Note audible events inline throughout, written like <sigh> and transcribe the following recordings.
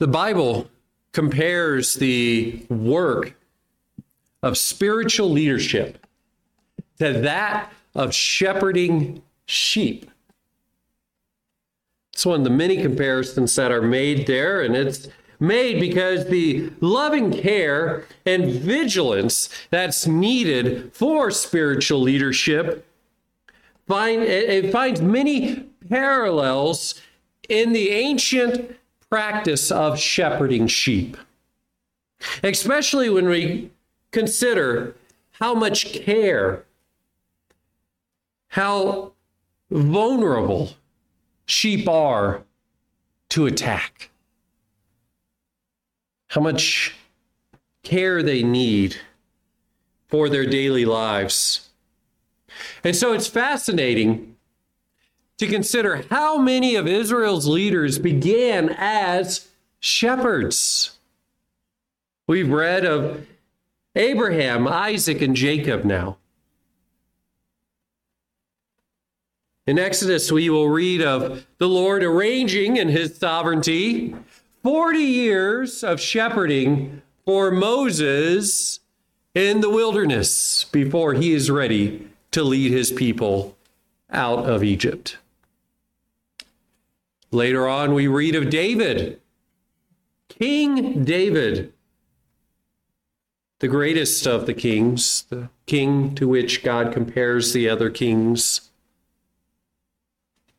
The Bible compares the work of spiritual leadership to that of shepherding sheep. It's one of the many comparisons that are made there, and it's made because the loving care and vigilance that's needed for spiritual leadership find it finds many parallels in the ancient practice of shepherding sheep especially when we consider how much care how vulnerable sheep are to attack how much care they need for their daily lives. And so it's fascinating to consider how many of Israel's leaders began as shepherds. We've read of Abraham, Isaac, and Jacob now. In Exodus, we will read of the Lord arranging in his sovereignty 40 years of shepherding for Moses in the wilderness before he is ready to lead his people out of Egypt. Later on, we read of David, King David, the greatest of the kings, the king to which God compares the other kings,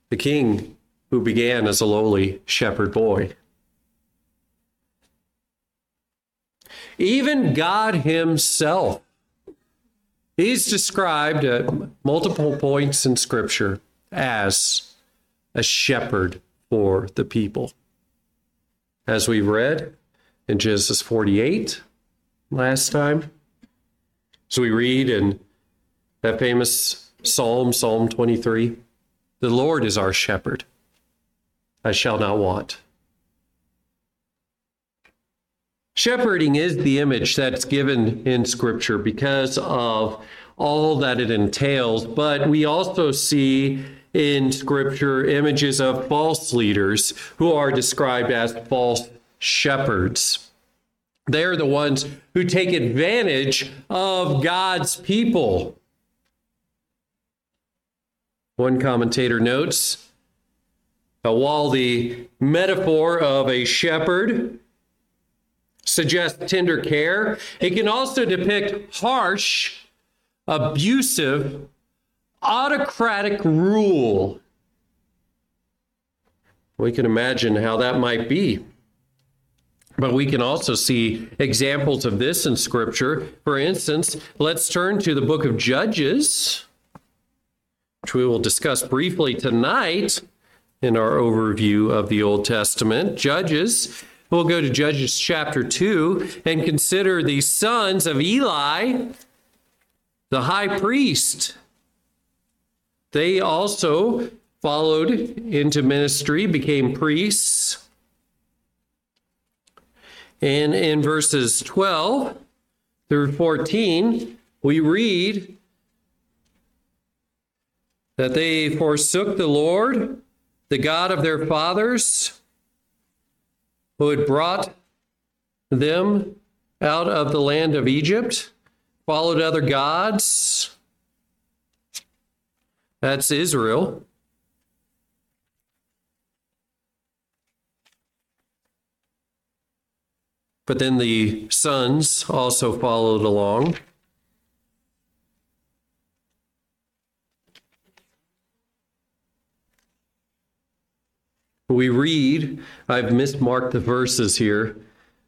the king who began as a lowly shepherd boy. Even God Himself. He's described at multiple points in Scripture as a shepherd for the people. As we read in Genesis 48 last time. So we read in that famous Psalm, Psalm 23 The Lord is our shepherd, I shall not want. Shepherding is the image that's given in Scripture because of all that it entails, but we also see in Scripture images of false leaders who are described as false shepherds. They're the ones who take advantage of God's people. One commentator notes that while the metaphor of a shepherd suggests tender care. It can also depict harsh, abusive, autocratic rule. We can imagine how that might be. But we can also see examples of this in Scripture. For instance, let's turn to the book of Judges, which we will discuss briefly tonight in our overview of the Old Testament. Judges We'll go to Judges chapter 2 and consider the sons of Eli, the high priest. They also followed into ministry, became priests. And in verses 12 through 14, we read that they forsook the Lord, the God of their fathers, who had brought them out of the land of Egypt, followed other gods. That's Israel. But then the sons also followed along. we read, I've mismarked the verses here.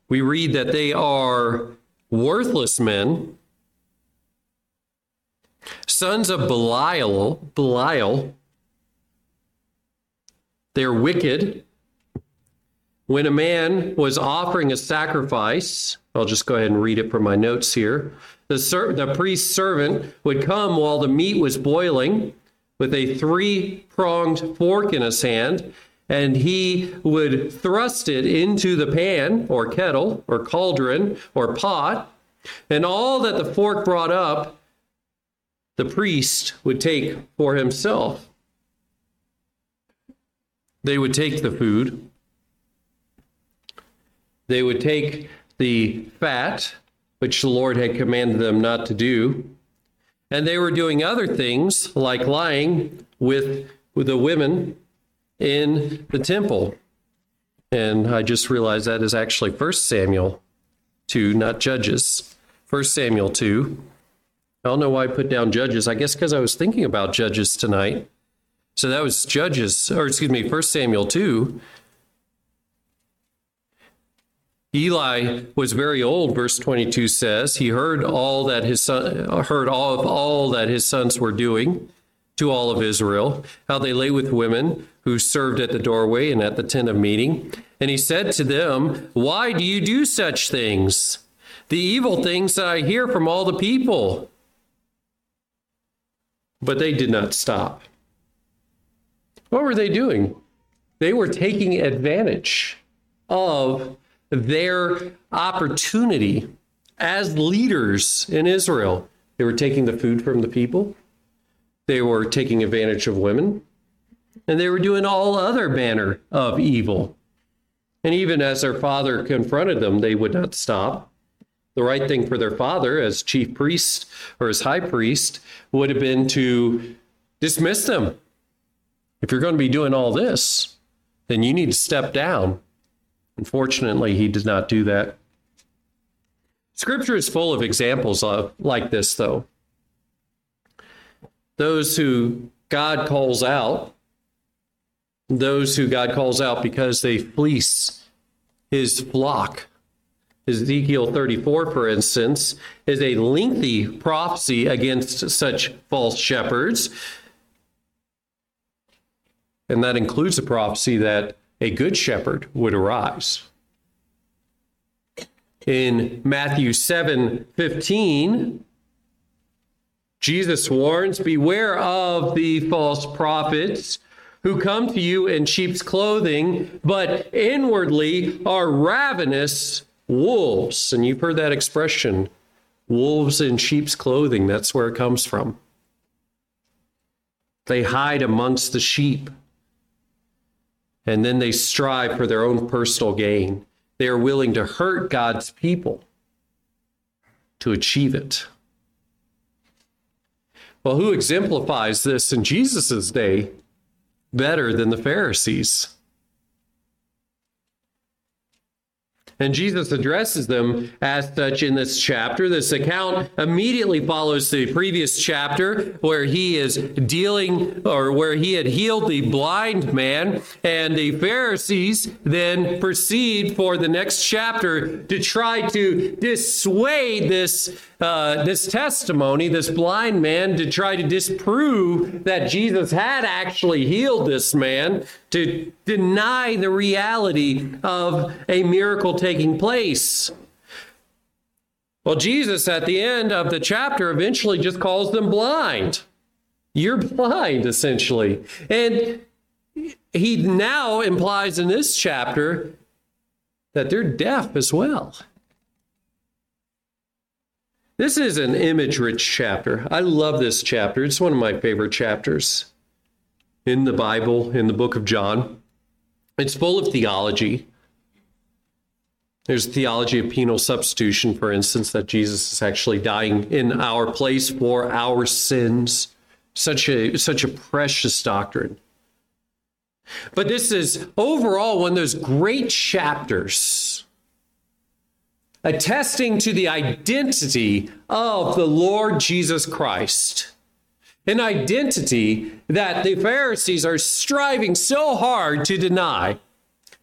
We read that they are worthless men, sons of Belial, Belial. They're wicked. When a man was offering a sacrifice, I'll just go ahead and read it from my notes here. The, ser- the priest's servant would come while the meat was boiling with a three pronged fork in his hand and he would thrust it into the pan or kettle or cauldron or pot, and all that the fork brought up, the priest would take for himself. They would take the food, They would take the fat, which the Lord had commanded them not to do, and they were doing other things like lying with, with the women in the temple. And I just realized that is actually 1 Samuel 2, not Judges. 1 Samuel 2. I don't know why I put down Judges. I guess because I was thinking about Judges tonight. So that was Judges, or excuse me, 1 Samuel 2. Eli was very old, verse 22 says. He heard all that his son heard all of all that his sons were doing to all of Israel, how they lay with women who served at the doorway and at the tent of meeting. And he said to them, Why do you do such things? The evil things that I hear from all the people. But they did not stop. What were they doing? They were taking advantage of their opportunity as leaders in Israel. They were taking the food from the people, they were taking advantage of women, and they were doing all other manner of evil. And even as their father confronted them, they would not stop. The right thing for their father, as chief priest or as high priest, would have been to dismiss them if you're going to be doing all this, then you need to step down. Unfortunately, he did not do that. Scripture is full of examples of, like this, though. Those who God calls out, those who God calls out because they fleece his flock. Ezekiel 34, for instance, is a lengthy prophecy against such false shepherds and that includes the prophecy that a good shepherd would arise. In Matthew 7 15, Jesus warns, Beware of the false prophets who come to you in sheep's clothing, but inwardly are ravenous wolves. And you've heard that expression wolves in sheep's clothing. That's where it comes from. They hide amongst the sheep and then they strive for their own personal gain. They are willing to hurt God's people to achieve it. Well, who exemplifies this in Jesus' day better than the Pharisees? And Jesus addresses them as such in this chapter. This account immediately follows the previous chapter where he is dealing or where he had healed the blind man. And the Pharisees then proceed for the next chapter to try to dissuade this uh, this testimony, this blind man, to try to disprove that Jesus had actually healed this man, to deny the reality of a miracle taking place. Well, Jesus at the end of the chapter eventually just calls them blind. You're blind, essentially. And he now implies in this chapter that they're deaf as well. This is an image rich chapter. I love this chapter. It's one of my favorite chapters in the Bible, in the book of John. It's full of theology. There's theology of penal substitution, for instance, that Jesus is actually dying in our place for our sins. Such a such a precious doctrine. But this is overall one of those great chapters attesting to the identity of the Lord Jesus Christ. An identity that the Pharisees are striving so hard to deny.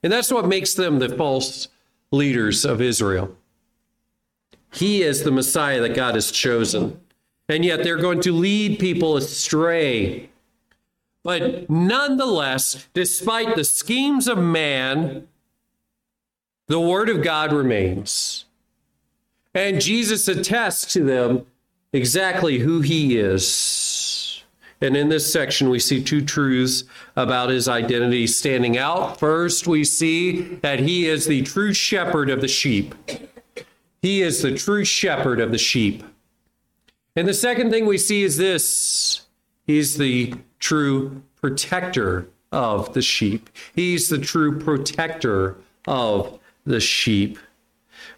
And that's what makes them the false leaders of Israel. He is the Messiah that God has chosen. And yet they're going to lead people astray. But nonetheless, despite the schemes of man, the word of God remains. And Jesus attests to them exactly who he is. And in this section, we see two truths about his identity standing out. First, we see that he is the true shepherd of the sheep. He is the true shepherd of the sheep. And the second thing we see is this He's the true protector of the sheep. He's the true protector of the sheep.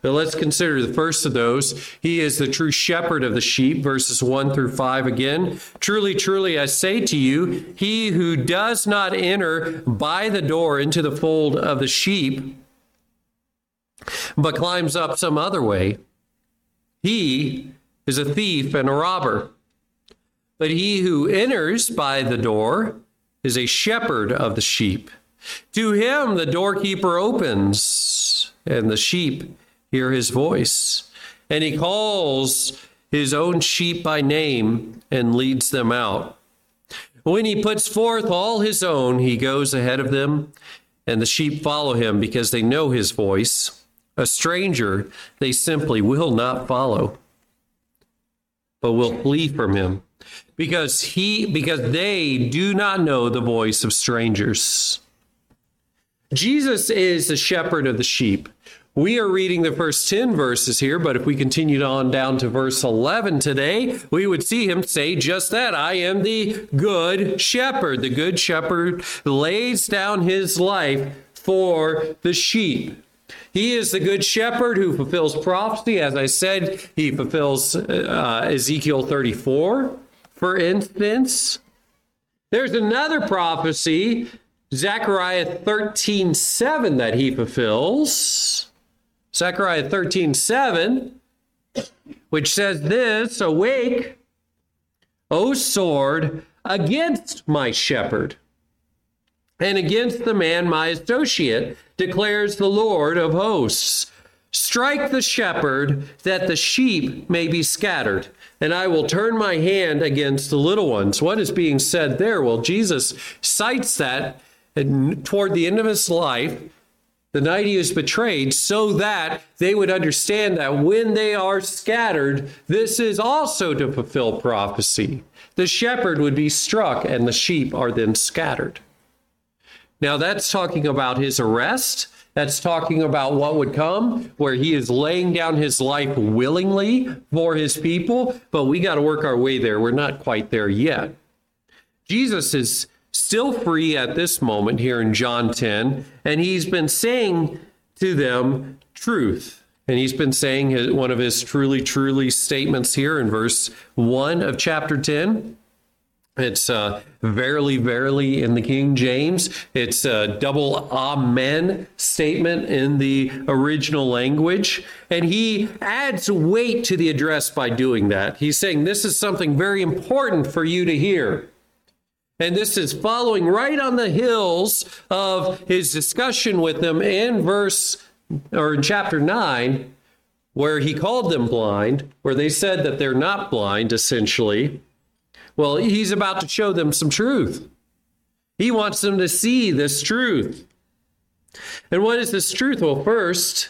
Let's consider the first of those. He is the true shepherd of the sheep, verses 1 through 5 again. Truly, truly, I say to you, he who does not enter by the door into the fold of the sheep, but climbs up some other way, he is a thief and a robber. But he who enters by the door is a shepherd of the sheep. To him the doorkeeper opens, and the sheep hear his voice. And he calls his own sheep by name and leads them out. When he puts forth all his own, he goes ahead of them, and the sheep follow him because they know his voice. A stranger they simply will not follow, but will flee from him because he because they do not know the voice of strangers. Jesus is the shepherd of the sheep. We are reading the first 10 verses here, but if we continued on down to verse 11 today, we would see him say just that I am the good shepherd. The good shepherd lays down his life for the sheep. He is the good shepherd who fulfills prophecy. As I said, he fulfills uh, Ezekiel 34, for instance. There's another prophecy, Zechariah 13 7, that he fulfills. Zechariah 13, 7, which says this Awake, O sword, against my shepherd, and against the man my associate, declares the Lord of hosts. Strike the shepherd, that the sheep may be scattered, and I will turn my hand against the little ones. What is being said there? Well, Jesus cites that toward the end of his life the night he was betrayed, so that they would understand that when they are scattered, this is also to fulfill prophecy. The shepherd would be struck, and the sheep are then scattered. Now, that's talking about his arrest. That's talking about what would come, where he is laying down his life willingly for his people, but we got to work our way there. We're not quite there yet. Jesus is still free at this moment here in John 10, and he's been saying to them truth. And he's been saying his, one of his truly, truly statements here in verse 1 of chapter 10. It's uh, verily, verily in the King James. It's a double amen statement in the original language. And he adds weight to the address by doing that. He's saying, This is something very important for you to hear. And this is following right on the heels of his discussion with them in verse or in chapter 9, where he called them blind, where they said that they're not blind, essentially. Well, he's about to show them some truth. He wants them to see this truth. And what is this truth? Well, first,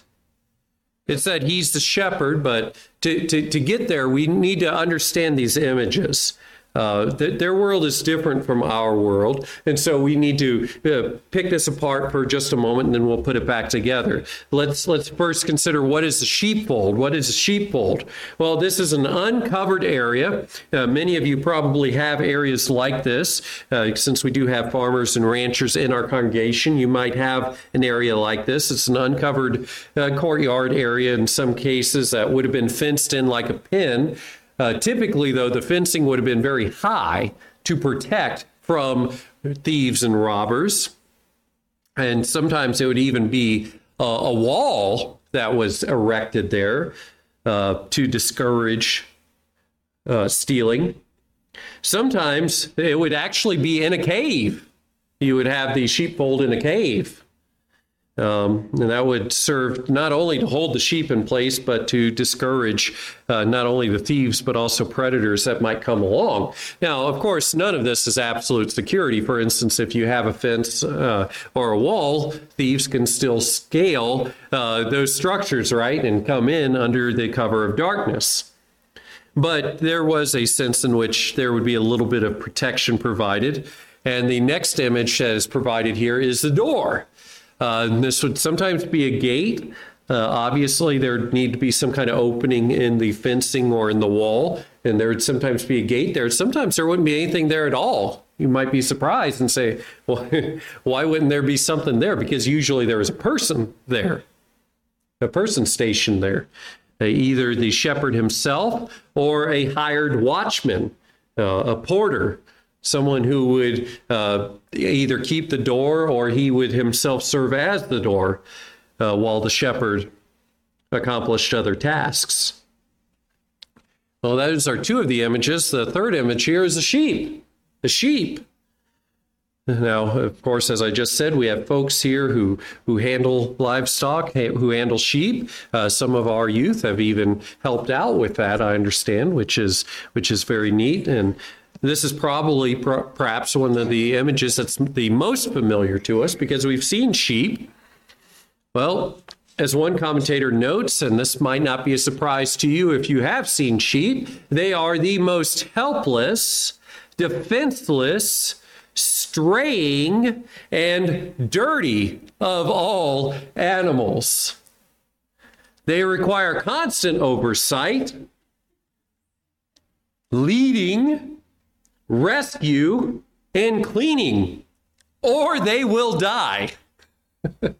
it's that he's the shepherd, but to, to, to get there, we need to understand these images. Uh, th- their world is different from our world. And so we need to uh, pick this apart for just a moment and then we'll put it back together. Let's, let's first consider what is the sheepfold? What is a sheepfold? Well, this is an uncovered area. Uh, many of you probably have areas like this. Uh, since we do have farmers and ranchers in our congregation, you might have an area like this. It's an uncovered uh, courtyard area in some cases that would have been fenced in like a pen. Uh, typically, though, the fencing would have been very high to protect from thieves and robbers. And sometimes it would even be a, a wall that was erected there uh, to discourage uh, stealing. Sometimes it would actually be in a cave. You would have the sheepfold in a cave. Um, and that would serve not only to hold the sheep in place, but to discourage uh, not only the thieves, but also predators that might come along. Now, of course, none of this is absolute security. For instance, if you have a fence uh, or a wall, thieves can still scale uh, those structures, right, and come in under the cover of darkness. But there was a sense in which there would be a little bit of protection provided. And the next image that is provided here is the door. Uh, this would sometimes be a gate. Uh, obviously, there'd need to be some kind of opening in the fencing or in the wall, and there would sometimes be a gate there. Sometimes there wouldn't be anything there at all. You might be surprised and say, <laughs> well, why wouldn't there be something there? Because usually there is a person there. a person stationed there, uh, either the shepherd himself or a hired watchman, uh, a porter, someone who would uh, either keep the door or he would himself serve as the door uh, while the shepherd accomplished other tasks. Well, those are two of the images. The third image here is a sheep. The sheep. Now, of course, as I just said, we have folks here who who handle livestock, who handle sheep. Uh, some of our youth have even helped out with that. I understand, which is which is very neat. And this is probably per- perhaps one of the images that's the most familiar to us because we've seen sheep. Well, as one commentator notes, and this might not be a surprise to you if you have seen sheep, they are the most helpless, defenseless, straying, and dirty of all animals. They require constant oversight, leading, rescue, and cleaning, or they will die. <laughs>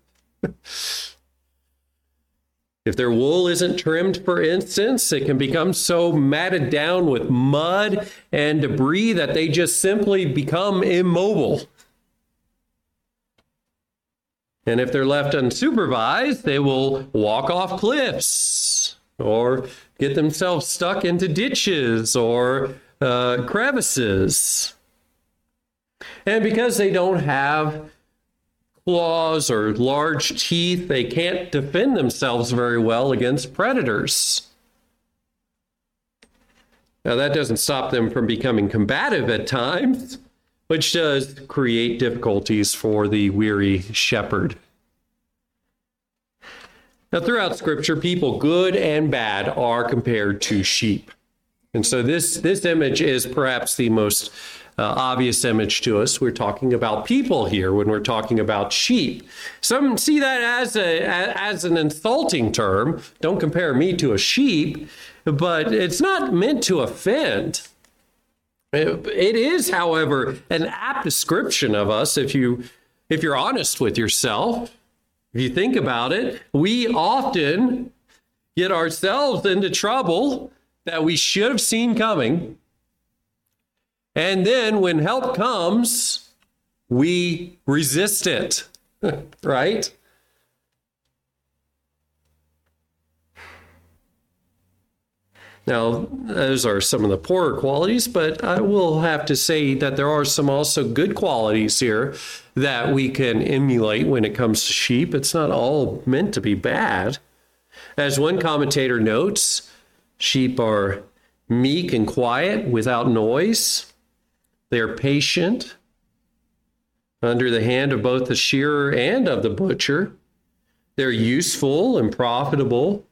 If their wool isn't trimmed, for instance, it can become so matted down with mud and debris that they just simply become immobile. And if they're left unsupervised, they will walk off cliffs or get themselves stuck into ditches or uh, crevices. And because they don't have claws or large teeth. They can't defend themselves very well against predators. Now, that doesn't stop them from becoming combative at times, which does create difficulties for the weary shepherd. Now, throughout Scripture, people good and bad are compared to sheep. And so this, this image is perhaps the most uh, obvious image to us. We're talking about people here when we're talking about sheep. Some see that as a as an insulting term. Don't compare me to a sheep, but it's not meant to offend. It is, however, an apt description of us if you if you're honest with yourself. If you think about it, we often get ourselves into trouble that we should have seen coming and then when help comes, we resist it, <laughs> right? Now, those are some of the poorer qualities, but I will have to say that there are some also good qualities here that we can emulate when it comes to sheep. It's not all meant to be bad. As one commentator notes, sheep are meek and quiet without noise. They are patient under the hand of both the shearer and of the butcher. They're useful and profitable.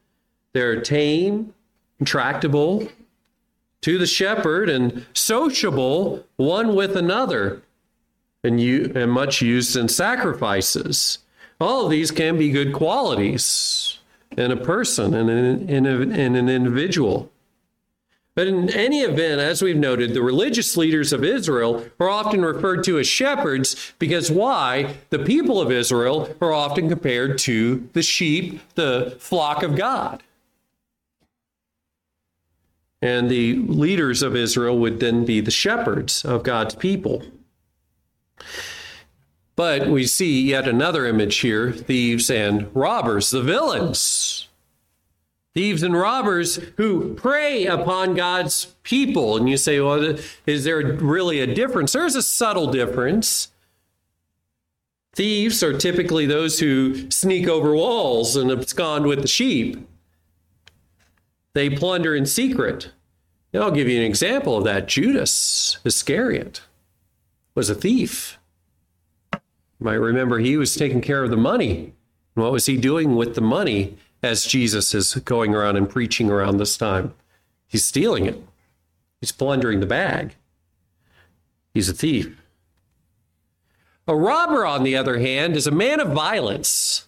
They're tame, and tractable to the shepherd, and sociable one with another, and, you, and much used in sacrifices. All of these can be good qualities in a person and in, in an individual. But in any event, as we've noted, the religious leaders of Israel are often referred to as shepherds because why? The people of Israel are often compared to the sheep, the flock of God. And the leaders of Israel would then be the shepherds of God's people. But we see yet another image here thieves and robbers, the villains thieves and robbers who prey upon God's people. And you say, well, is there really a difference? There's a subtle difference. Thieves are typically those who sneak over walls and abscond with the sheep. They plunder in secret. Now, I'll give you an example of that. Judas Iscariot was a thief. You might remember he was taking care of the money. what was he doing with the money? as Jesus is going around and preaching around this time. He's stealing it, he's plundering the bag. He's a thief. A robber, on the other hand, is a man of violence.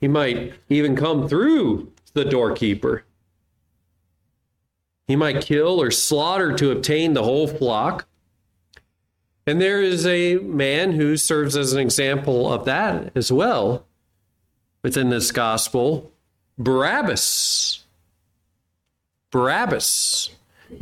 He might even come through the doorkeeper. He might kill or slaughter to obtain the whole flock. And there is a man who serves as an example of that as well within this gospel Barabbas. Barabbas.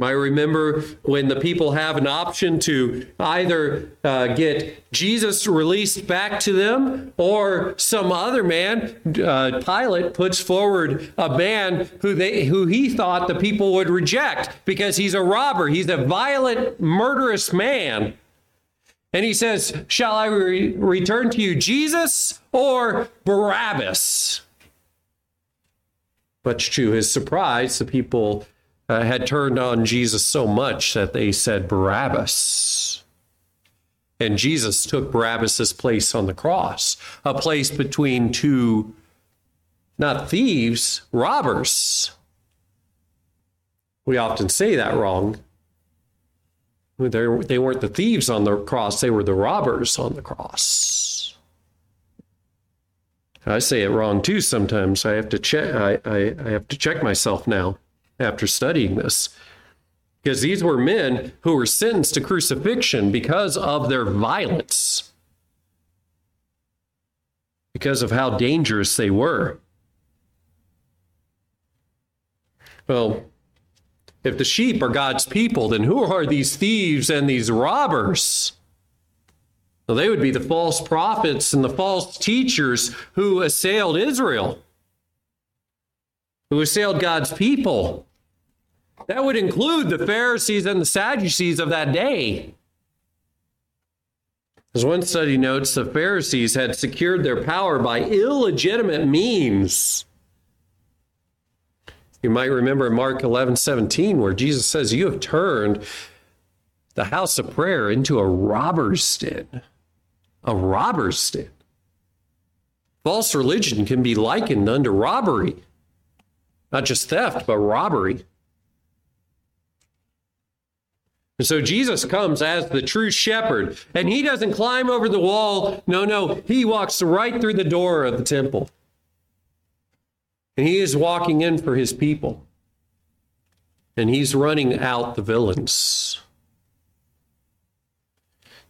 I remember when the people have an option to either uh, get Jesus released back to them or some other man, uh, Pilate puts forward a man who they who he thought the people would reject because he's a robber, he's a violent, murderous man. And he says, Shall I re- return to you Jesus or Barabbas? Much to his surprise, the people uh, had turned on Jesus so much that they said Barabbas. And Jesus took Barabbas's place on the cross, a place between two, not thieves, robbers. We often say that wrong. They weren't the thieves on the cross, they were the robbers on the cross. I say it wrong too sometimes. I have to check I, I, I have to check myself now after studying this. Because these were men who were sentenced to crucifixion because of their violence, because of how dangerous they were. Well, if the sheep are God's people, then who are these thieves and these robbers? Well, they would be the false prophets and the false teachers who assailed Israel, who assailed God's people. That would include the Pharisees and the Sadducees of that day. As one study notes, the Pharisees had secured their power by illegitimate means. You might remember Mark 11, 17, where Jesus says, You have turned the house of prayer into a robber's den. A robber's den. False religion can be likened unto robbery, not just theft, but robbery. And so Jesus comes as the true shepherd, and he doesn't climb over the wall. No, no, he walks right through the door of the temple. And he is walking in for his people. And he's running out the villains.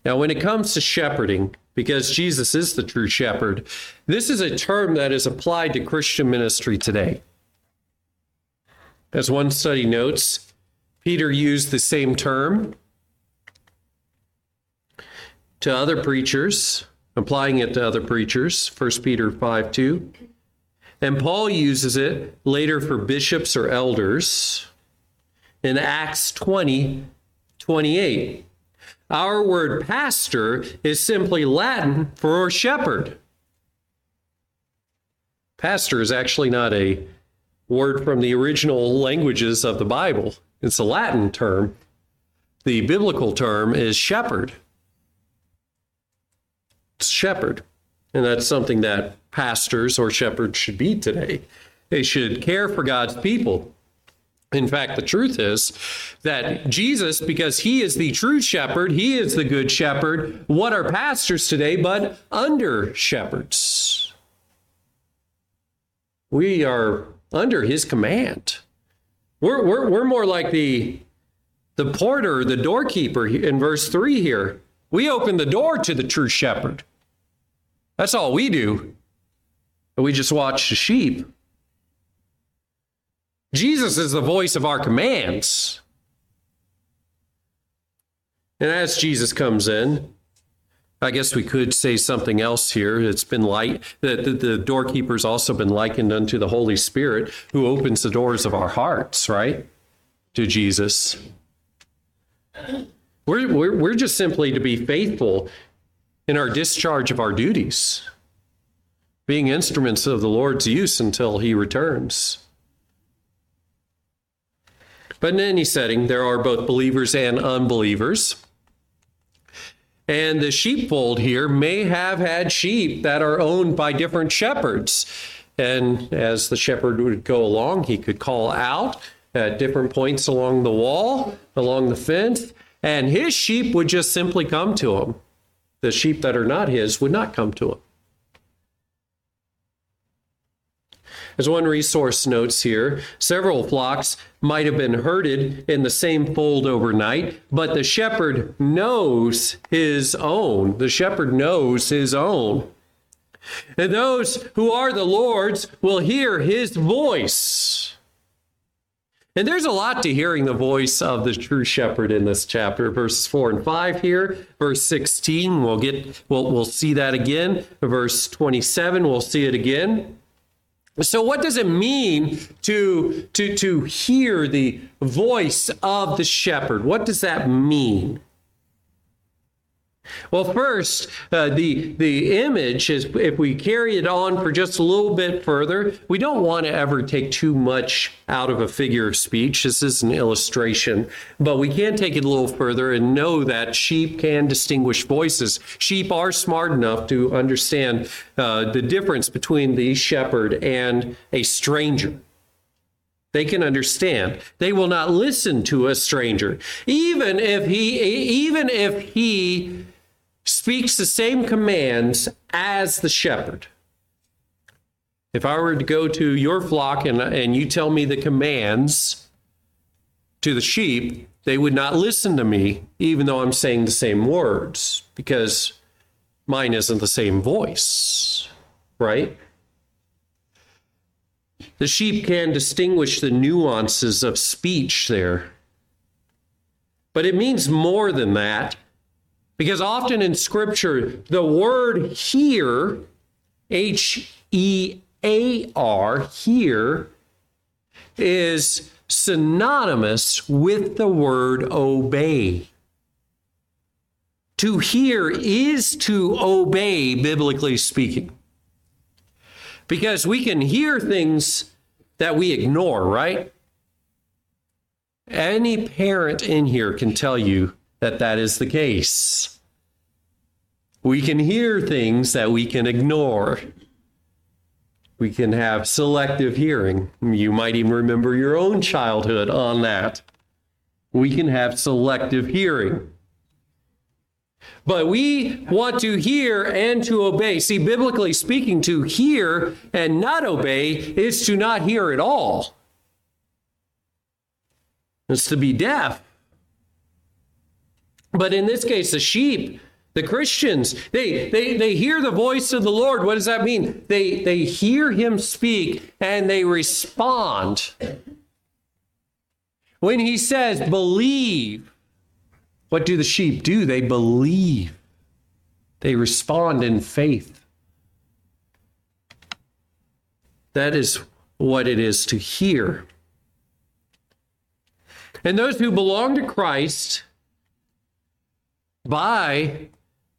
Now, when it comes to shepherding, because Jesus is the true shepherd, this is a term that is applied to Christian ministry today. As one study notes, Peter used the same term to other preachers, applying it to other preachers, 1 Peter 5 2. And Paul uses it later for bishops or elders in Acts 20 28. Our word pastor is simply Latin for shepherd. Pastor is actually not a word from the original languages of the Bible, it's a Latin term. The biblical term is shepherd. It's shepherd. And that's something that pastors or shepherds should be today. They should care for God's people. In fact, the truth is that Jesus, because he is the true shepherd, he is the good shepherd. What are pastors today but under shepherds? We are under his command. We're, we're, we're more like the, the porter, the doorkeeper in verse 3 here. We open the door to the true shepherd. That's all we do. We just watch the sheep. Jesus is the voice of our commands. And as Jesus comes in, I guess we could say something else here. It's been light that the, the doorkeeper's also been likened unto the Holy Spirit who opens the doors of our hearts, right? To Jesus. We're, we're, we're just simply to be faithful in our discharge of our duties, being instruments of the Lord's use until he returns. But in any setting, there are both believers and unbelievers. And the sheepfold here may have had sheep that are owned by different shepherds. And as the shepherd would go along, he could call out at different points along the wall, along the fence, and his sheep would just simply come to him. The sheep that are not his would not come to him. As one resource notes here, several flocks might have been herded in the same fold overnight, but the shepherd knows his own. The shepherd knows his own. And those who are the Lord's will hear his voice. And there's a lot to hearing the voice of the true shepherd in this chapter. Verses 4 and 5 here. Verse 16, we'll get we'll, we'll see that again. Verse 27, we'll see it again. So what does it mean to to to hear the voice of the shepherd? What does that mean? Well, first, uh, the the image is if we carry it on for just a little bit further, we don't want to ever take too much out of a figure of speech. This is an illustration, but we can take it a little further and know that sheep can distinguish voices. Sheep are smart enough to understand uh, the difference between the shepherd and a stranger. They can understand. They will not listen to a stranger, even if he, even if he speaks the same commands as the shepherd. If I were to go to your flock and, and you tell me the commands to the sheep, they would not listen to me, even though I'm saying the same words, because mine isn't the same voice, right? The sheep can distinguish the nuances of speech there. But it means more than that. Because often in Scripture, the word hear, H E A R, hear, is synonymous with the word obey. To hear is to obey, biblically speaking. Because we can hear things that we ignore, right? Any parent in here can tell you that that is the case. We can hear things that we can ignore. We can have selective hearing. You might even remember your own childhood on that. We can have selective hearing. But we want to hear and to obey. See, biblically speaking, to hear and not obey is to not hear at all. It's to be deaf. But in this case, the sheep, the Christians, they, they, they hear the voice of the Lord. What does that mean? They, they hear him speak and they respond. When he says, believe, what do the sheep do? They believe, they respond in faith. That is what it is to hear. And those who belong to Christ, by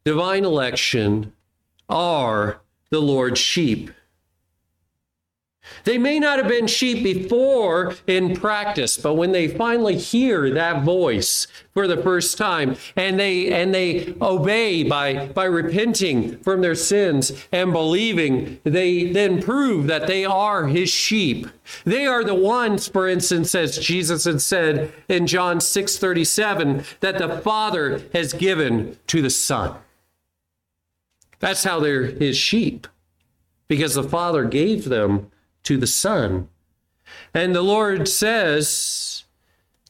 divine election are the Lord's sheep. They may not have been sheep before in practice, but when they finally hear that voice for the first time and they and they obey by by repenting from their sins and believing, they then prove that they are his sheep. They are the ones, for instance, as Jesus had said in John 6:37, that the Father has given to the Son. That's how they're his sheep, because the Father gave them to the Son. And the Lord says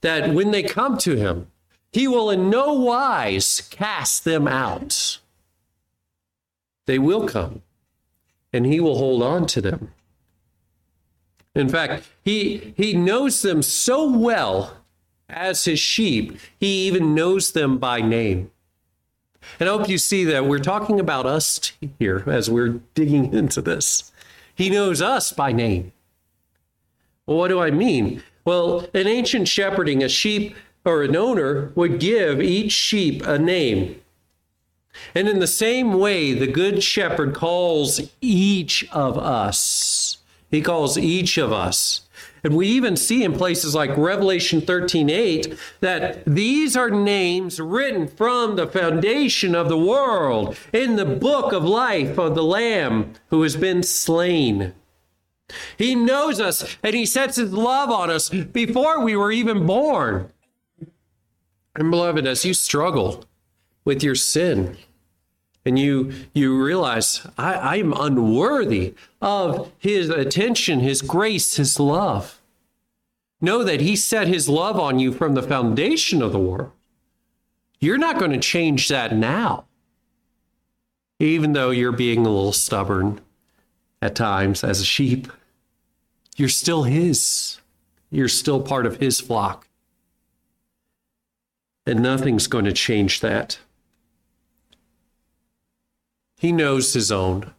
that when they come to him, he will in no wise cast them out. They will come, and he will hold on to them. In fact, he, he knows them so well as his sheep, he even knows them by name. And I hope you see that we're talking about us here as we're digging <laughs> into this. He knows us by name. Well, what do I mean? Well, in ancient shepherding, a sheep or an owner would give each sheep a name. And in the same way, the good shepherd calls each of us. He calls each of us. And we even see in places like Revelation 13 8 that these are names written from the foundation of the world in the book of life of the Lamb who has been slain. He knows us and he sets his love on us before we were even born. And beloved, as you struggle with your sin, and you you realize I, I am unworthy of his attention, his grace, his love. Know that he set his love on you from the foundation of the world. You're not going to change that now. Even though you're being a little stubborn at times as a sheep, you're still his. You're still part of his flock. And nothing's going to change that. He knows his own.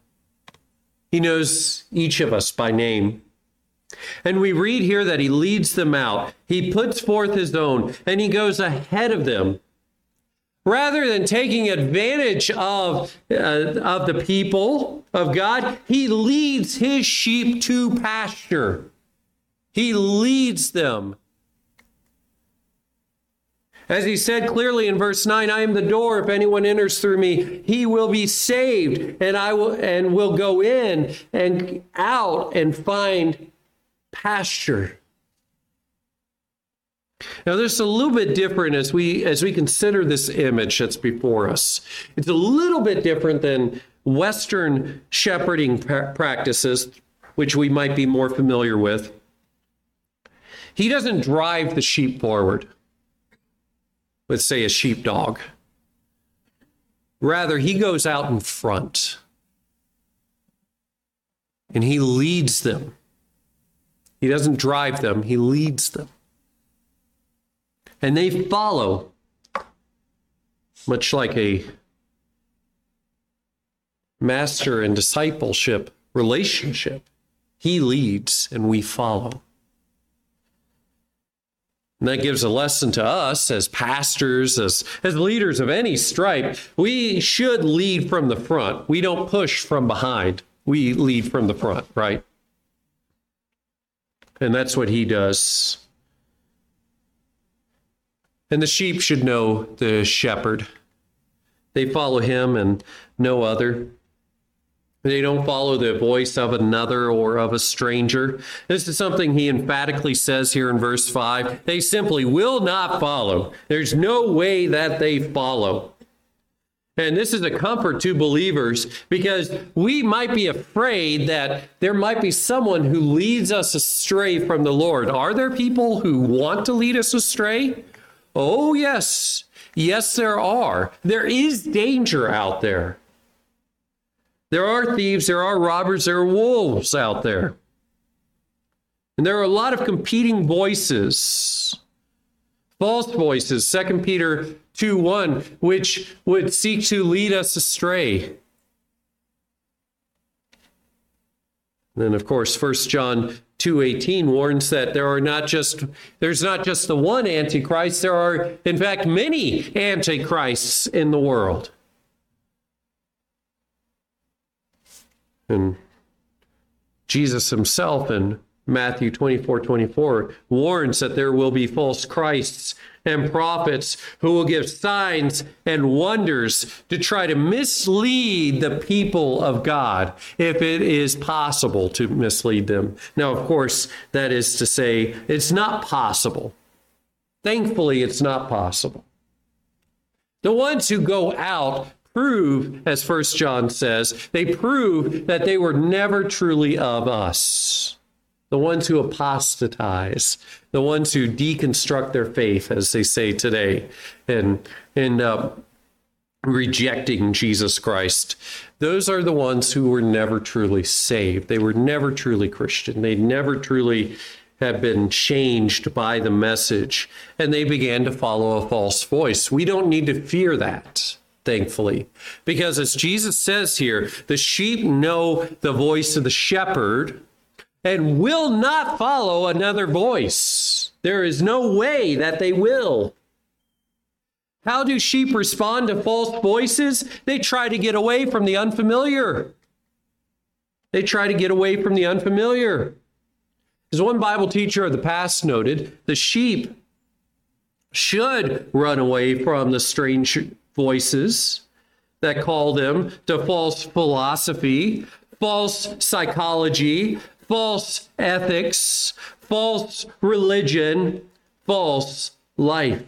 He knows each of us by name. And we read here that he leads them out. He puts forth his own and he goes ahead of them. Rather than taking advantage of, uh, of the people of God, he leads his sheep to pasture. He leads them as he said clearly in verse 9, I am the door. If anyone enters through me, he will be saved, and I will and will go in and out and find pasture. Now there's a little bit different as we as we consider this image that's before us. It's a little bit different than Western shepherding practices, which we might be more familiar with. He doesn't drive the sheep forward let's say a sheepdog. Rather, he goes out in front and he leads them. He doesn't drive them, he leads them. And they follow, much like a master and discipleship relationship. He leads and we follow. And that gives a lesson to us as pastors, as, as leaders of any stripe. We should lead from the front. We don't push from behind. We lead from the front, right? And that's what he does. And the sheep should know the shepherd. They follow him and no other. They don't follow the voice of another or of a stranger. This is something he emphatically says here in verse 5. They simply will not follow. There's no way that they follow. And this is a comfort to believers because we might be afraid that there might be someone who leads us astray from the Lord. Are there people who want to lead us astray? Oh, yes. Yes, there are. There is danger out there. There are thieves, there are robbers, there are wolves out there. And there are a lot of competing voices, false voices, 2 Peter 2 1, which would seek to lead us astray. And then, of course, 1 John 2:18 warns that there are not just there's not just the one antichrist there are in fact many antichrists in the world And Jesus himself in Matthew 24 24 warns that there will be false Christs and prophets who will give signs and wonders to try to mislead the people of God, if it is possible to mislead them. Now, of course, that is to say, it's not possible. Thankfully, it's not possible. The ones who go out prove, as First John says, they prove that they were never truly of us. The ones who apostatize, the ones who deconstruct their faith, as they say today, and and uh, rejecting Jesus Christ. Those are the ones who were never truly saved. They were never truly Christian. They never truly have been changed by the message, and they began to follow a false voice. We don't need to fear that thankfully. Because as Jesus says here, the sheep know the voice of the shepherd and will not follow another voice. There is no way that they will. How do sheep respond to false voices? They try to get away from the unfamiliar. They try to get away from the unfamiliar. As one Bible teacher of the past noted, the sheep should run away from the strange voices that call them to false philosophy, false psychology, false ethics, false religion, false life.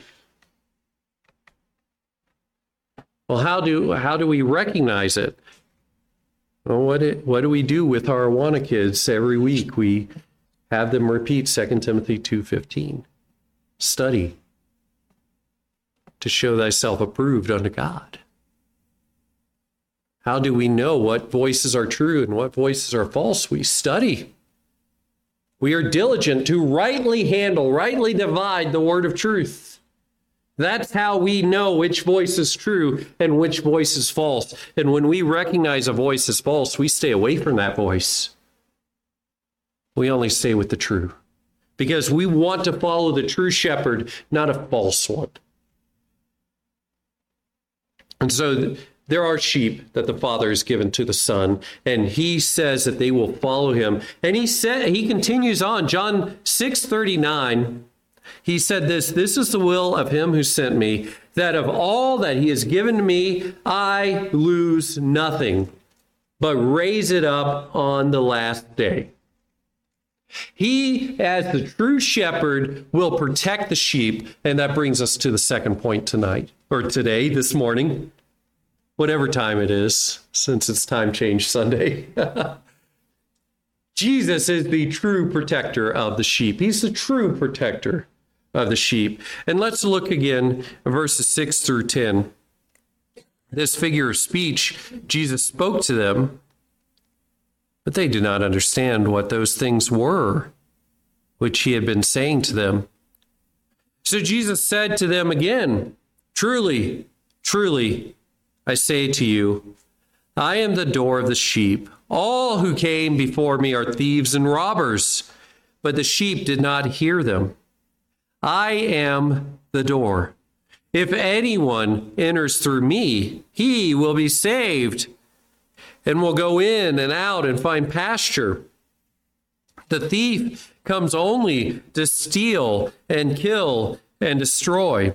Well, how do how do we recognize it? Well, what it, what do we do with our Awana kids every week? We have them repeat 2 Timothy 2:15. Study to show thyself approved unto God. How do we know what voices are true and what voices are false? We study. We are diligent to rightly handle, rightly divide the word of truth. That's how we know which voice is true and which voice is false. And when we recognize a voice is false, we stay away from that voice. We only stay with the true because we want to follow the true shepherd, not a false one. And so there are sheep that the father has given to the son and he says that they will follow him. And he said he continues on. John 6 39 he said this this is the will of him who sent me that of all that he has given to me i lose nothing but raise it up on the last day he, as the true shepherd, will protect the sheep. And that brings us to the second point tonight, or today, this morning whatever time it is, since it's time change Sunday. <laughs> Jesus is the true protector of the sheep. He's the true protector of the sheep. And let's look again verses 6 through 10. This figure of speech, Jesus spoke to them, but they did not understand what those things were which he had been saying to them. So Jesus said to them again, Truly, truly, I say to you, I am the door of the sheep. All who came before me are thieves and robbers, but the sheep did not hear them. I am the door. If anyone enters through me, he will be saved and will go in and out and find pasture. The thief comes only to steal and kill and destroy.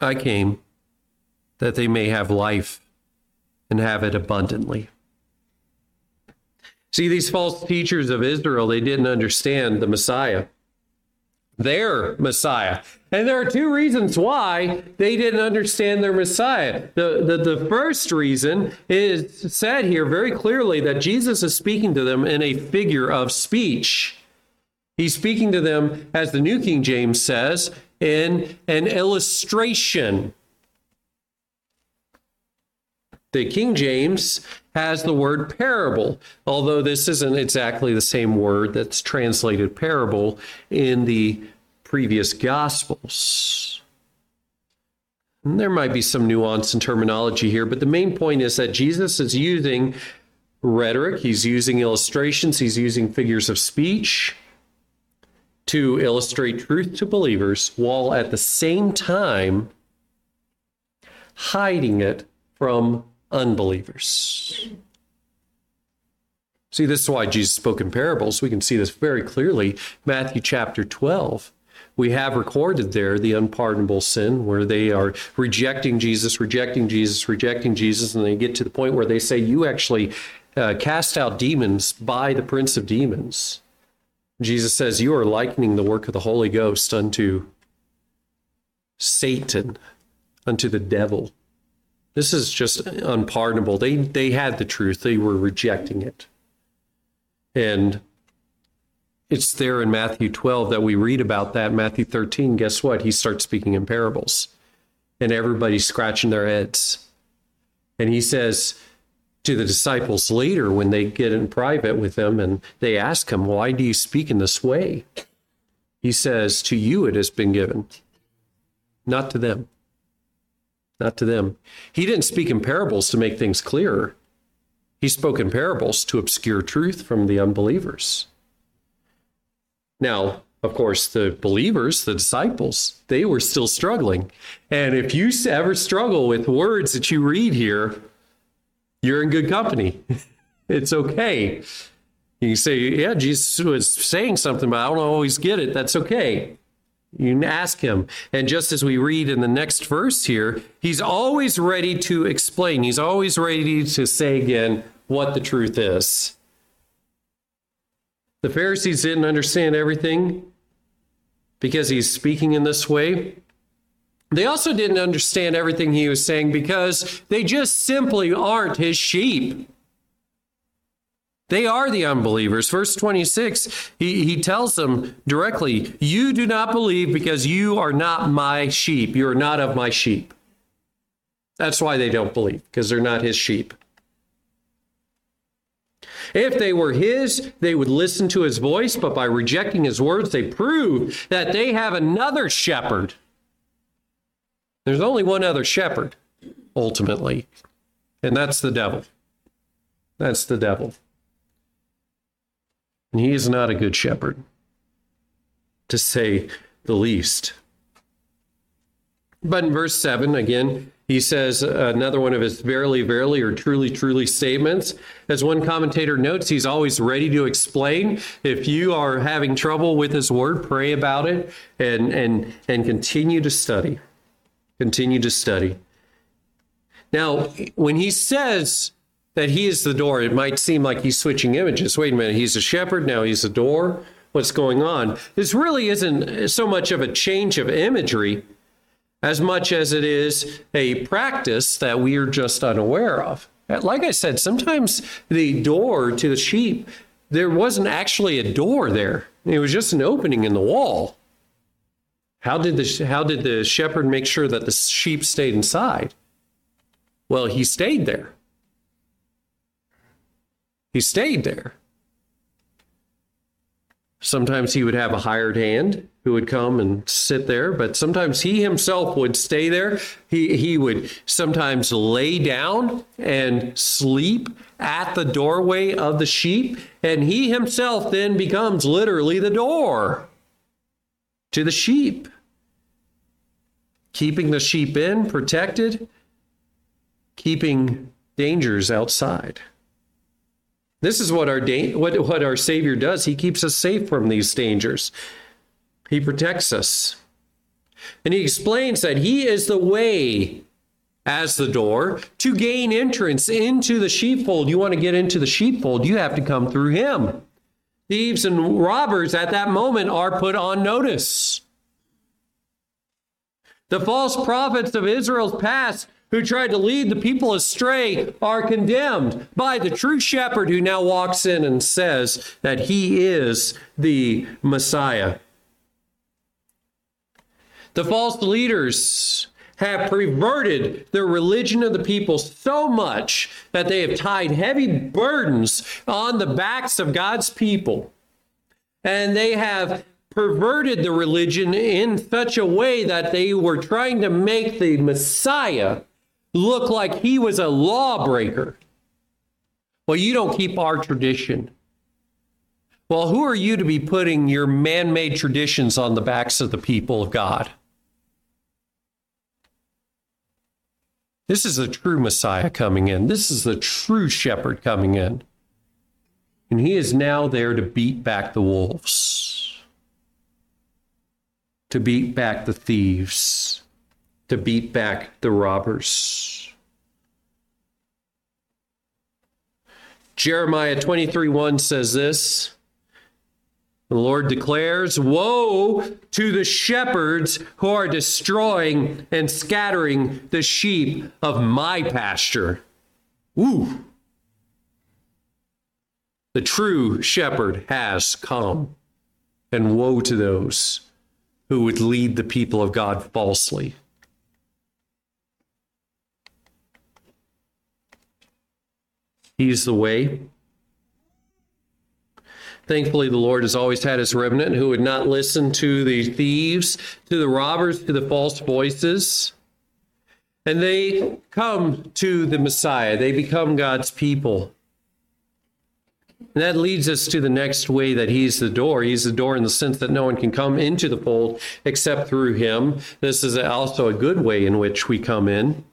I came that they may have life and have it abundantly. See, these false teachers of Israel, they didn't understand the Messiah, their Messiah. And there are two reasons why they didn't understand their Messiah. The, the, the first reason is said here very clearly that Jesus is speaking to them in a figure of speech. He's speaking to them, as the New King James says, in an illustration. The King James has the word parable, although this isn't exactly the same word that's translated parable in the previous Gospels. And there might be some nuance in terminology here, but the main point is that Jesus is using rhetoric, he's using illustrations, he's using figures of speech to illustrate truth to believers while at the same time hiding it from unbelievers. See, this is why Jesus spoke in parables. We can see this very clearly. Matthew chapter 12. We have recorded there the unpardonable sin where they are rejecting Jesus, rejecting Jesus, rejecting Jesus, and they get to the point where they say, You actually uh, cast out demons by the prince of demons. Jesus says, You are likening the work of the Holy Ghost unto Satan, unto the devil. This is just unpardonable. They they had the truth. They were rejecting it. And it's there in Matthew 12 that we read about that. Matthew 13, guess what? He starts speaking in parables. And everybody's scratching their heads. And he says to the disciples later when they get in private with them and they ask him, Why do you speak in this way? He says, To you it has been given, not to them not to them. He didn't speak in parables to make things clearer. He spoke in parables to obscure truth from the unbelievers. Now, of course, the believers, the disciples, they were still struggling. And if you ever struggle with words that you read here, you're in good company. <laughs> it's okay. You say, yeah, Jesus was saying something, but I don't always get it. That's okay. You can ask him. And just as we read in the next verse here, he's always ready to explain. He's always ready to say again what the truth is. The Pharisees didn't understand everything because he's speaking in this way. They also didn't understand everything he was saying because they just simply aren't his sheep. They are the unbelievers. Verse 26, he, he tells them directly, You do not believe because you are not my sheep. You are not of my sheep. That's why they don't believe, because they're not his sheep. If they were his, they would listen to his voice, but by rejecting his words, they prove that they have another shepherd. There's only one other shepherd, ultimately, and that's the devil. That's the devil. And he is not a good shepherd, to say the least. But in verse 7, again, he says another one of his verily, verily, or truly, truly statements. As one commentator notes, he's always ready to explain. If you are having trouble with his word, pray about it and, and, and continue to study. Continue to study. Now, when he says that he is the door, it might seem like he's switching images. Wait a minute, he's a shepherd, now he's a door. What's going on? This really isn't so much of a change of imagery as much as it is a practice that we are just unaware of. Like I said, sometimes the door to the sheep, there wasn't actually a door there. It was just an opening in the wall. How did the how did the shepherd make sure that the sheep stayed inside? Well, he stayed there. He stayed there. Sometimes he would have a hired hand who would come and sit there, but sometimes he himself would stay there. He, he would sometimes lay down and sleep at the doorway of the sheep, and he himself then becomes literally the door to the sheep, keeping the sheep in, protected, keeping dangers outside. This is what our da- what, what our Savior does. He keeps us safe from these dangers. He protects us. And he explains that he is the way as the door to gain entrance into the sheepfold. You want to get into the sheepfold, you have to come through him. Thieves and robbers at that moment are put on notice. The false prophets of Israel's past who tried to lead the people astray are condemned by the true shepherd who now walks in and says that he is the Messiah. The false leaders have perverted the religion of the people so much that they have tied heavy burdens on the backs of God's people. And they have perverted the religion in such a way that they were trying to make the Messiah look like he was a lawbreaker. Well, you don't keep our tradition. Well, who are you to be putting your man made traditions on the backs of the people of God? This is the true Messiah coming in. This is the true shepherd coming in. And he is now there to beat back the wolves, to beat back the thieves, to beat back the robbers. Jeremiah 23 1 says this. The Lord declares, Woe to the shepherds who are destroying and scattering the sheep of my pasture. Ooh. The true shepherd has come, and woe to those who would lead the people of God falsely. He's the way. Thankfully, the Lord has always had his remnant who would not listen to the thieves, to the robbers, to the false voices. And they come to the Messiah, they become God's people. And that leads us to the next way that he's the door. He's the door in the sense that no one can come into the fold except through him. This is also a good way in which we come in.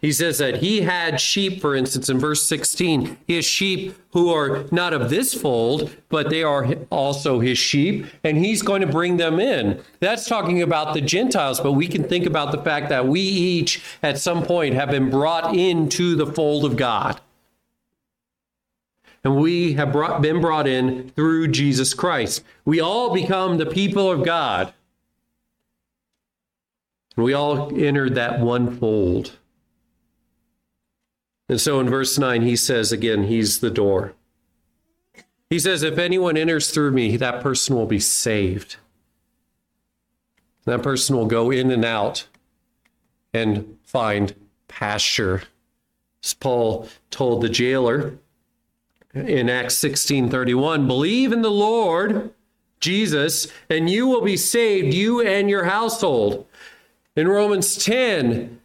He says that he had sheep, for instance, in verse 16. He has sheep who are not of this fold, but they are also his sheep, and he's going to bring them in. That's talking about the Gentiles, but we can think about the fact that we each, at some point, have been brought into the fold of God. And we have brought, been brought in through Jesus Christ. We all become the people of God We all entered that one fold. And so in verse 9, he says again, He's the door. He says, If anyone enters through me, that person will be saved. That person will go in and out and find pasture. As Paul told the jailer in Acts 16:31, believe in the Lord Jesus, and you will be saved, you and your household. In Romans 10,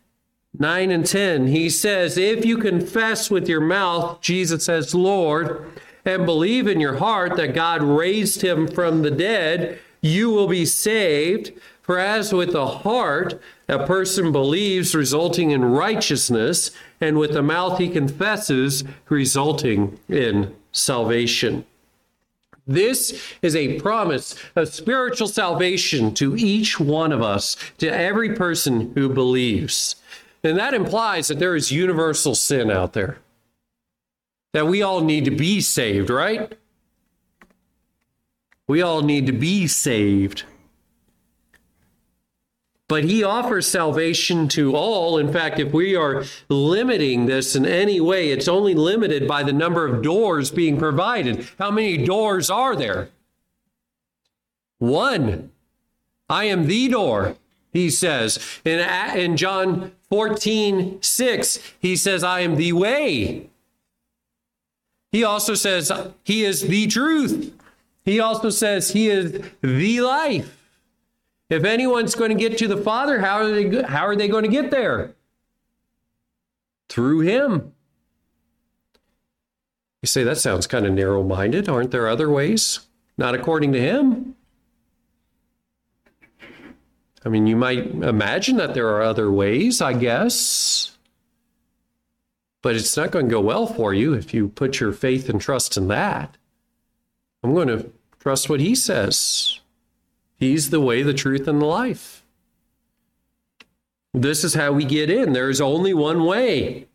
9 and 10, he says, If you confess with your mouth Jesus as Lord and believe in your heart that God raised him from the dead, you will be saved. For as with the heart a person believes, resulting in righteousness, and with the mouth he confesses, resulting in salvation. This is a promise of spiritual salvation to each one of us, to every person who believes. And that implies that there is universal sin out there, that we all need to be saved, right? We all need to be saved but he offers salvation to all. In fact, if we are limiting this in any way, it's only limited by the number of doors being provided. How many doors are there? One. I am the door, he says. In, in John 14, 6, he says, I am the way. He also says, He is the truth. He also says, He is the life. If anyone's going to get to the Father, how are they, how are they going to get there? Through Him. You say, that sounds kind of narrow minded. Aren't there other ways? Not according to Him. I mean, you might imagine that there are other ways, I guess. But it's not going to go well for you if you put your faith and trust in that. I'm going to trust what He says. He's the way, the truth, and the life. This is how we get in. There's only one way.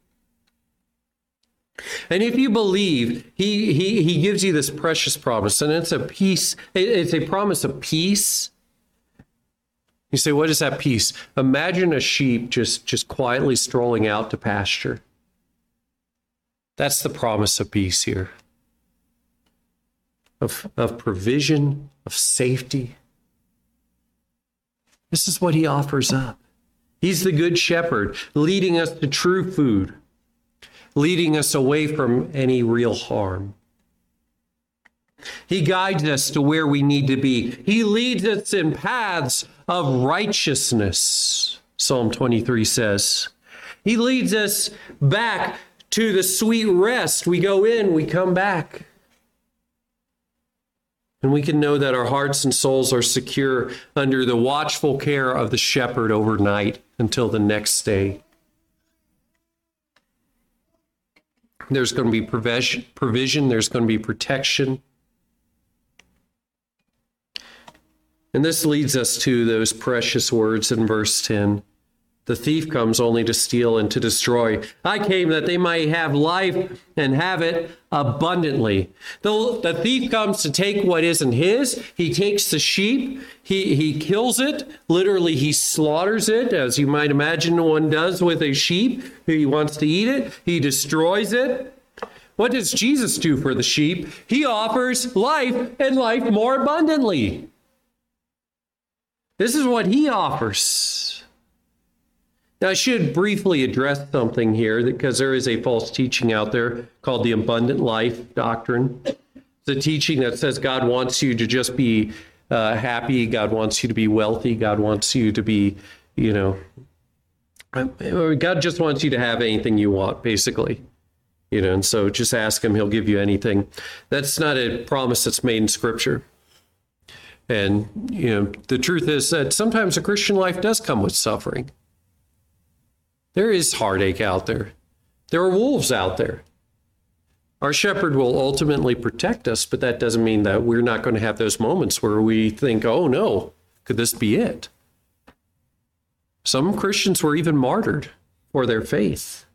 And if you believe, he, he, he gives you this precious promise, and it's a peace, it's a promise of peace. You say, what is that peace? Imagine a sheep just, just quietly strolling out to pasture. That's the promise of peace here of, of provision, of safety, this is what he offers up. He's the good shepherd, leading us to true food, leading us away from any real harm. He guides us to where we need to be. He leads us in paths of righteousness, Psalm 23 says. He leads us back to the sweet rest. We go in, we come back. And we can know that our hearts and souls are secure under the watchful care of the shepherd overnight until the next day. There's going to be provision, provision there's going to be protection. And this leads us to those precious words in verse 10 the thief comes only to steal and to destroy. I came that they might have life and have it abundantly. The, the thief comes to take what isn't his. He takes the sheep, he, he kills it. Literally, he slaughters it, as you might imagine one does with a sheep. He wants to eat it, he destroys it. What does Jesus do for the sheep? He offers life and life more abundantly. This is what he offers. Now, I should briefly address something here because there is a false teaching out there called the abundant life doctrine. It's a teaching that says God wants you to just be uh, happy, God wants you to be wealthy, God wants you to be, you know, God just wants you to have anything you want, basically. You know, and so just ask Him, He'll give you anything. That's not a promise that's made in Scripture. And, you know, the truth is that sometimes a Christian life does come with suffering. There is heartache out there. There are wolves out there. Our shepherd will ultimately protect us, but that doesn't mean that we're not going to have those moments where we think, oh no, could this be it? Some Christians were even martyred for their faith.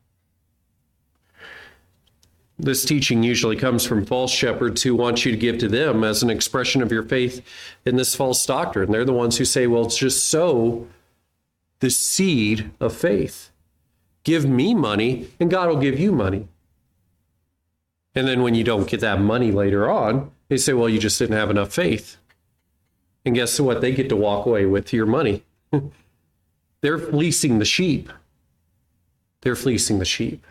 This teaching usually comes from false shepherds who want you to give to them as an expression of your faith in this false doctrine. They're the ones who say, well, it's just sow the seed of faith. Give me money, and God will give you money. And then when you don't get that money later on, they say, well, you just didn't have enough faith. And guess what? They get to walk away with your money. <laughs> They're fleecing the sheep. They're fleecing the sheep.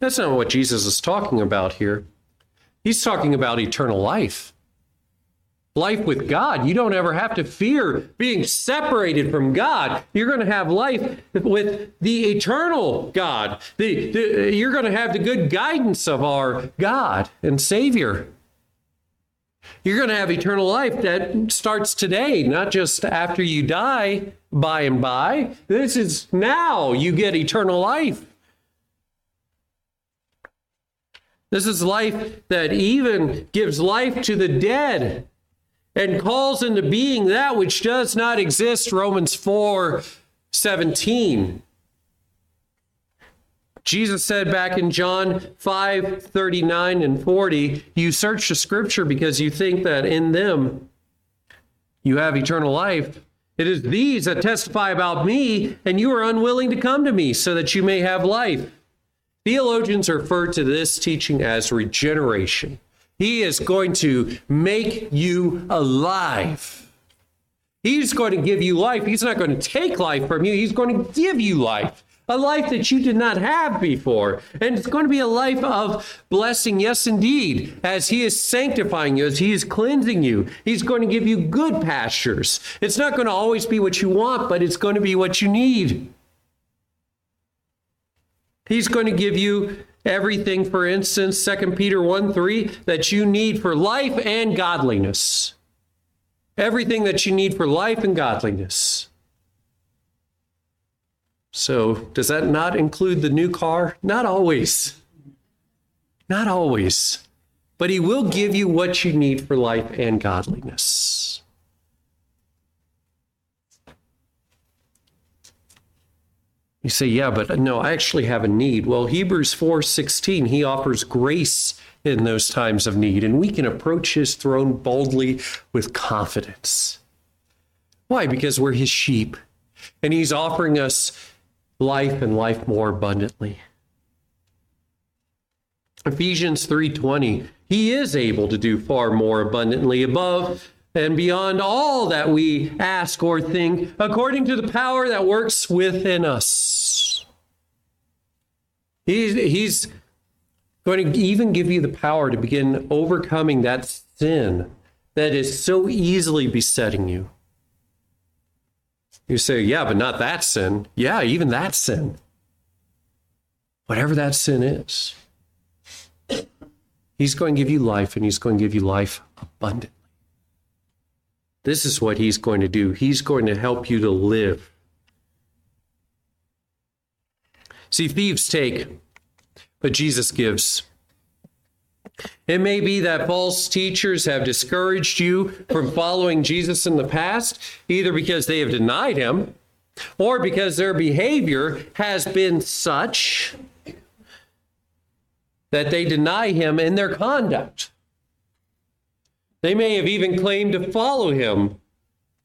That's not what Jesus is talking about here. He's talking about eternal life. Life with God. You don't ever have to fear being separated from God. You're going to have life with the eternal God. The, the, you're going to have the good guidance of our God and Savior. You're going to have eternal life that starts today, not just after you die by and by. This is now you get eternal life. This is life that even gives life to the dead and calls into being that which does not exist. Romans 4 17. Jesus said back in John 5 39 and 40, You search the scripture because you think that in them you have eternal life. It is these that testify about me, and you are unwilling to come to me so that you may have life. Theologians refer to this teaching as regeneration. He is going to make you alive. He's going to give you life. He's not going to take life from you, He's going to give you life. A life that you did not have before. And it's going to be a life of blessing, yes, indeed, as He is sanctifying you, as He is cleansing you. He's going to give you good pastures. It's not going to always be what you want, but it's going to be what you need. He's going to give you everything, for instance, 2 Peter 1 3, that you need for life and godliness. Everything that you need for life and godliness. So, does that not include the new car? Not always. Not always. But He will give you what you need for life and godliness. You say, yeah, but no, I actually have a need. Well, Hebrews 4:16, he offers grace in those times of need, and we can approach his throne boldly with confidence. Why? Because we're his sheep, and he's offering us life and life more abundantly. Ephesians 3:20, he is able to do far more abundantly above and beyond all that we ask or think, according to the power that works within us. He's, he's going to even give you the power to begin overcoming that sin that is so easily besetting you. You say, yeah, but not that sin. Yeah, even that sin. Whatever that sin is, He's going to give you life and He's going to give you life abundant. This is what he's going to do. He's going to help you to live. See, thieves take, but Jesus gives. It may be that false teachers have discouraged you from following Jesus in the past, either because they have denied him or because their behavior has been such that they deny him in their conduct. They may have even claimed to follow him,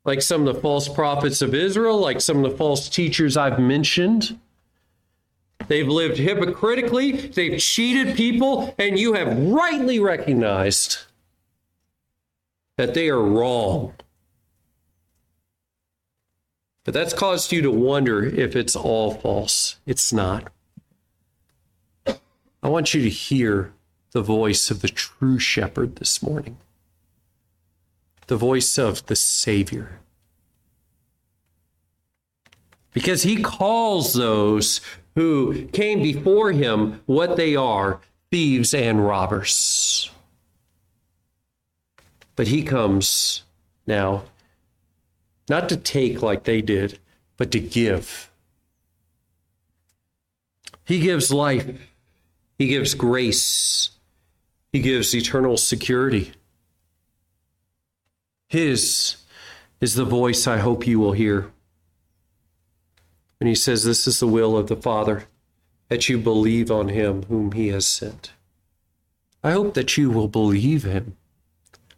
like some of the false prophets of Israel, like some of the false teachers I've mentioned. They've lived hypocritically, they've cheated people, and you have rightly recognized that they are wrong. But that's caused you to wonder if it's all false. It's not. I want you to hear the voice of the true shepherd this morning the voice of the Savior. Because he calls those who came before him what they are thieves and robbers. But he comes now not to take like they did, but to give. He gives life, he gives grace, he gives eternal security. His is the voice I hope you will hear. And he says, This is the will of the Father, that you believe on him whom he has sent. I hope that you will believe him.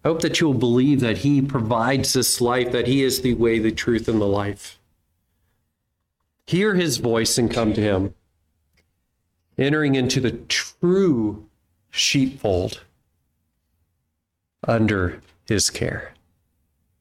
I hope that you will believe that he provides this life, that he is the way, the truth, and the life. hear his voice and come to him, entering into the true sheepfold under his care.